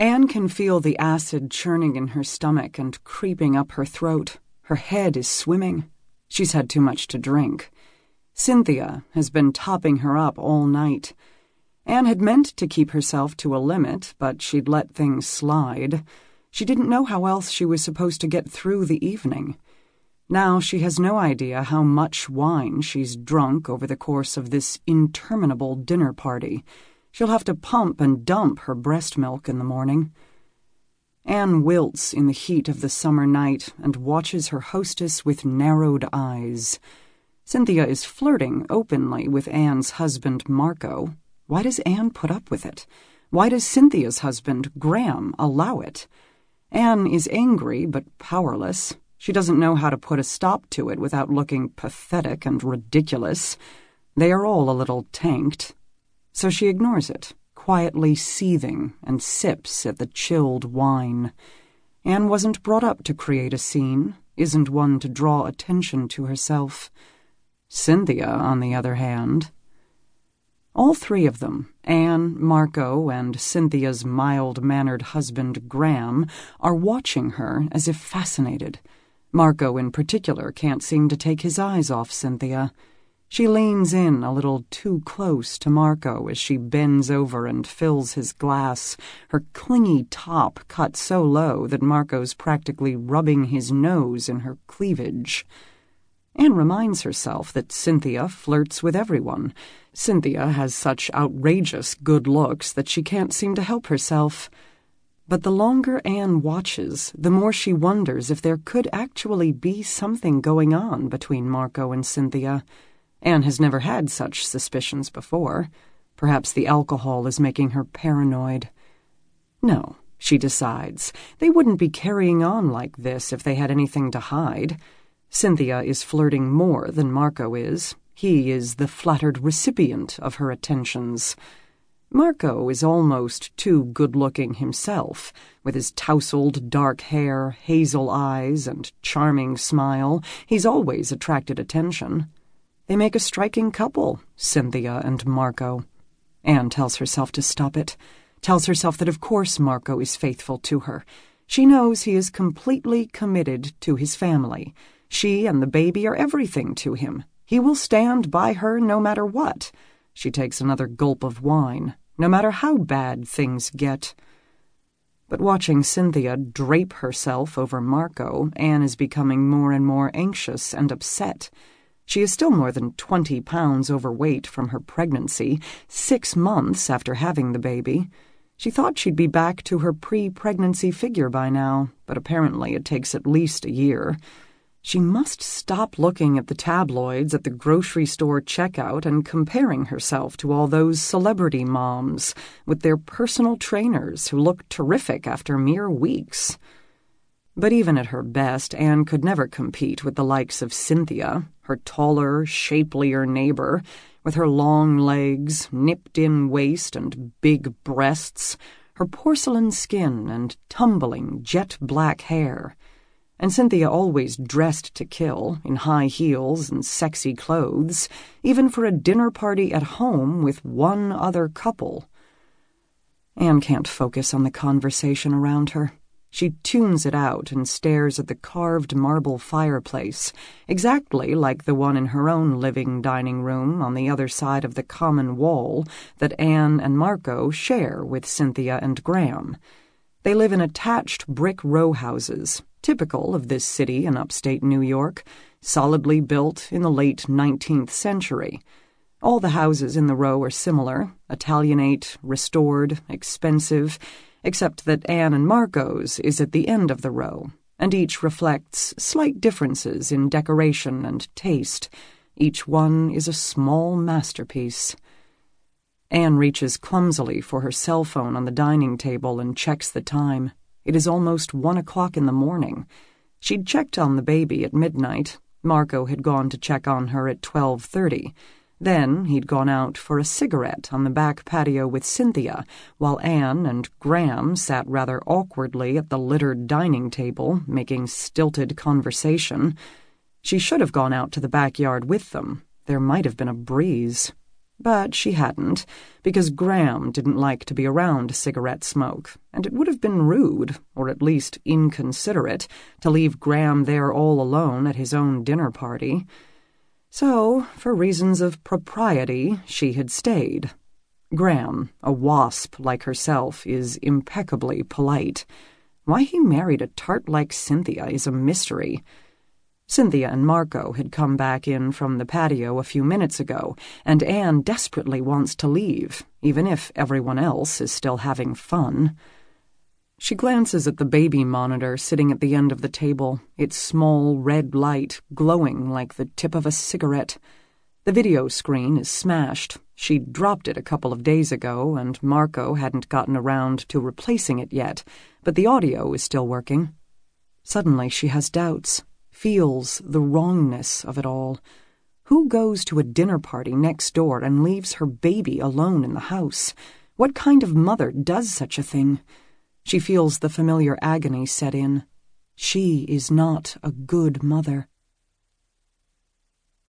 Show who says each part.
Speaker 1: Anne can feel the acid churning in her stomach and creeping up her throat. Her head is swimming. She's had too much to drink. Cynthia has been topping her up all night. Anne had meant to keep herself to a limit, but she'd let things slide. She didn't know how else she was supposed to get through the evening. Now she has no idea how much wine she's drunk over the course of this interminable dinner party. She'll have to pump and dump her breast milk in the morning. Anne wilts in the heat of the summer night and watches her hostess with narrowed eyes. Cynthia is flirting openly with Anne's husband, Marco. Why does Anne put up with it? Why does Cynthia's husband, Graham, allow it? Anne is angry but powerless. She doesn't know how to put a stop to it without looking pathetic and ridiculous. They are all a little tanked. So she ignores it, quietly seething, and sips at the chilled wine. Anne wasn't brought up to create a scene, isn't one to draw attention to herself. Cynthia, on the other hand. All three of them, Anne, Marco, and Cynthia's mild mannered husband, Graham, are watching her as if fascinated. Marco, in particular, can't seem to take his eyes off Cynthia. She leans in a little too close to Marco as she bends over and fills his glass, her clingy top cut so low that Marco's practically rubbing his nose in her cleavage. Anne reminds herself that Cynthia flirts with everyone. Cynthia has such outrageous good looks that she can't seem to help herself. But the longer Anne watches, the more she wonders if there could actually be something going on between Marco and Cynthia. Anne has never had such suspicions before. Perhaps the alcohol is making her paranoid. No, she decides, they wouldn't be carrying on like this if they had anything to hide. Cynthia is flirting more than Marco is. He is the flattered recipient of her attentions. Marco is almost too good-looking himself, with his tousled dark hair, hazel eyes, and charming smile. He's always attracted attention. They make a striking couple, Cynthia and Marco. Anne tells herself to stop it, tells herself that of course Marco is faithful to her. She knows he is completely committed to his family. She and the baby are everything to him. He will stand by her no matter what. She takes another gulp of wine, no matter how bad things get. But watching Cynthia drape herself over Marco, Anne is becoming more and more anxious and upset. She is still more than twenty pounds overweight from her pregnancy, six months after having the baby. She thought she'd be back to her pre pregnancy figure by now, but apparently it takes at least a year. She must stop looking at the tabloids at the grocery store checkout and comparing herself to all those celebrity moms with their personal trainers who look terrific after mere weeks. But even at her best, Anne could never compete with the likes of Cynthia, her taller, shapelier neighbor, with her long legs, nipped in waist, and big breasts, her porcelain skin, and tumbling jet black hair and Cynthia always dressed to kill, in high heels and sexy clothes, even for a dinner party at home with one other couple. Anne can't focus on the conversation around her. She tunes it out and stares at the carved marble fireplace, exactly like the one in her own living dining room on the other side of the common wall that Anne and Marco share with Cynthia and Graham. They live in attached brick row houses, typical of this city in upstate New York, solidly built in the late 19th century. All the houses in the row are similar Italianate, restored, expensive, except that Anne and Marco's is at the end of the row, and each reflects slight differences in decoration and taste. Each one is a small masterpiece. Anne reaches clumsily for her cell phone on the dining table and checks the time. It is almost one o'clock in the morning. She'd checked on the baby at midnight. Marco had gone to check on her at 12.30. Then he'd gone out for a cigarette on the back patio with Cynthia, while Anne and Graham sat rather awkwardly at the littered dining table, making stilted conversation. She should have gone out to the backyard with them. There might have been a breeze. But she hadn't, because Graham didn't like to be around cigarette smoke, and it would have been rude, or at least inconsiderate, to leave Graham there all alone at his own dinner party. So, for reasons of propriety, she had stayed. Graham, a wasp like herself, is impeccably polite. Why he married a tart like Cynthia is a mystery. Cynthia and Marco had come back in from the patio a few minutes ago, and Anne desperately wants to leave, even if everyone else is still having fun. She glances at the baby monitor sitting at the end of the table, its small red light glowing like the tip of a cigarette. The video screen is smashed. She dropped it a couple of days ago, and Marco hadn't gotten around to replacing it yet, but the audio is still working. Suddenly she has doubts feels the wrongness of it all. Who goes to a dinner party next door and leaves her baby alone in the house? What kind of mother does such a thing? She feels the familiar agony set in. She is not a good mother.